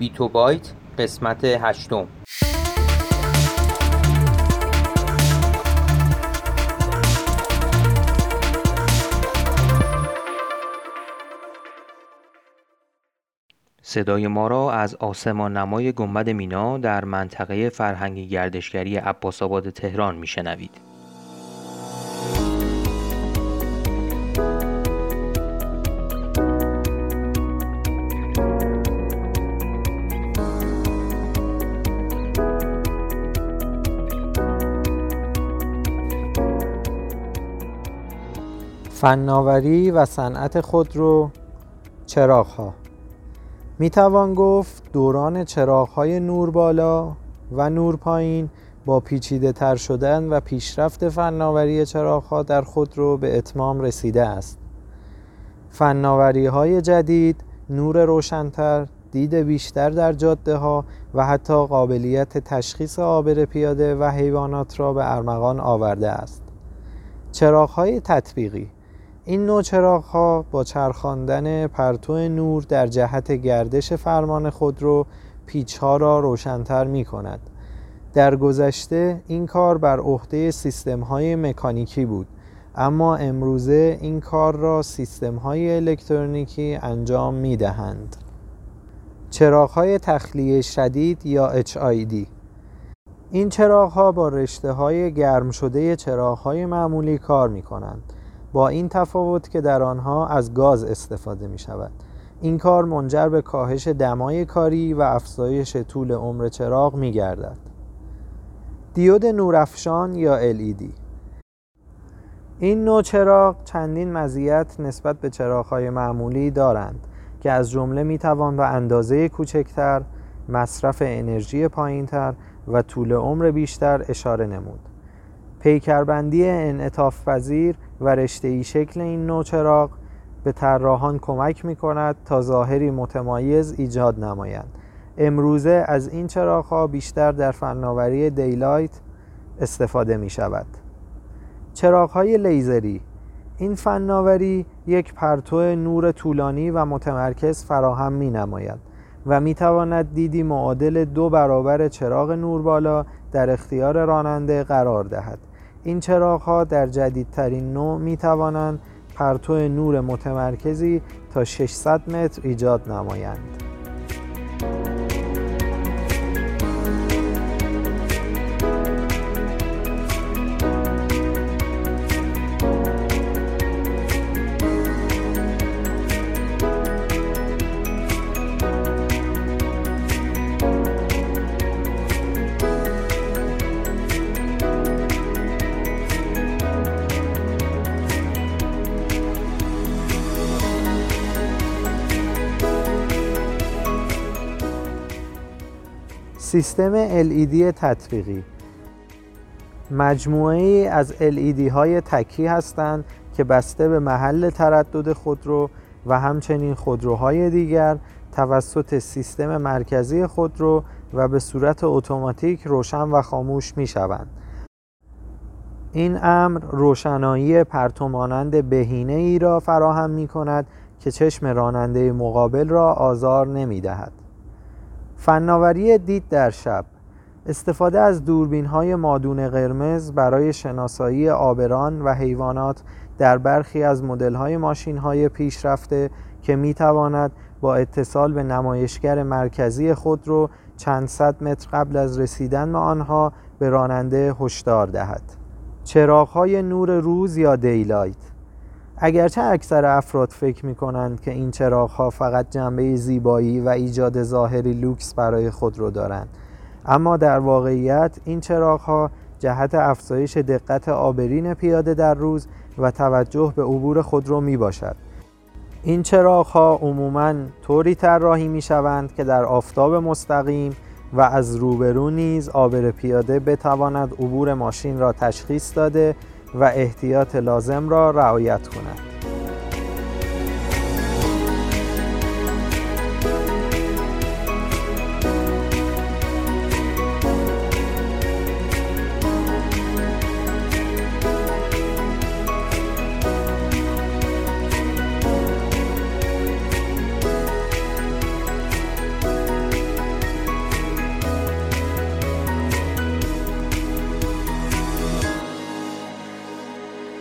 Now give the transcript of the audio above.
بیتو بایت قسمت هشتم صدای ما را از آسمان نمای گنبد مینا در منطقه فرهنگی گردشگری عباس آباد تهران میشنوید. فناوری و صنعت خودرو چراغها. می توان گفت دوران چراغهای نور بالا و نور پایین با پیچیده تر شدن و پیشرفت فناوری چراغها در خودرو به اتمام رسیده است. فناوری های جدید نور روشنتر دید بیشتر در جاده ها و حتی قابلیت تشخیص عابر پیاده و حیوانات را به ارمغان آورده است. چراغ های تطبیقی این نوع ها با چرخاندن پرتو نور در جهت گردش فرمان خودرو ها را روشنتر می کند. در گذشته این کار بر عهده سیستم های مکانیکی بود اما امروزه این کار را سیستم های الکترونیکی انجام می دهند. چراغ های تخلیه شدید یا HID این چراغ ها با رشته های گرم شده چراغ های معمولی کار می کنند با این تفاوت که در آنها از گاز استفاده می شود این کار منجر به کاهش دمای کاری و افزایش طول عمر چراغ می گردد دیود نورافشان یا LED این نوع چراغ چندین مزیت نسبت به چراغ‌های معمولی دارند که از جمله می توان به اندازه کوچکتر، مصرف انرژی پایینتر و طول عمر بیشتر اشاره نمود. پیکربندی انعطاف پذیر و رشته شکل این نوع چراغ به طراحان کمک می کند تا ظاهری متمایز ایجاد نمایند. امروزه از این چراغ ها بیشتر در فناوری daylight استفاده می شود. چراغ های لیزری این فناوری یک پرتو نور طولانی و متمرکز فراهم می نماید و می تواند دیدی معادل دو برابر چراغ نور بالا در اختیار راننده قرار دهد این چراغ ها در جدیدترین نوع می توانند پرتو نور متمرکزی تا 600 متر ایجاد نمایند. سیستم LED تطبیقی مجموعه ای از LED های تکی هستند که بسته به محل تردد خودرو و همچنین خودروهای دیگر توسط سیستم مرکزی خودرو و به صورت اتوماتیک روشن و خاموش می شوند. این امر روشنایی پرتومانند بهینه ای را فراهم می کند که چشم راننده مقابل را آزار نمی دهد. فناوری دید در شب استفاده از دوربین های مادون قرمز برای شناسایی عابران و حیوانات در برخی از مدل های ماشین های پیشرفته که می تواند با اتصال به نمایشگر مرکزی خودرو چند صد متر قبل از رسیدن به آنها به راننده هشدار دهد. چراغ های نور روز یا daylight اگرچه اکثر افراد فکر می کنند که این چراغ ها فقط جنبه زیبایی و ایجاد ظاهری لوکس برای خودرو دارند. اما در واقعیت این چراغ ها جهت افزایش دقت آبرین پیاده در روز و توجه به عبور خود رو می باشد این چراغ ها عموما طوری طراحی می شوند که در آفتاب مستقیم و از روبرو نیز آبر پیاده بتواند عبور ماشین را تشخیص داده و احتیاط لازم را رعایت کند.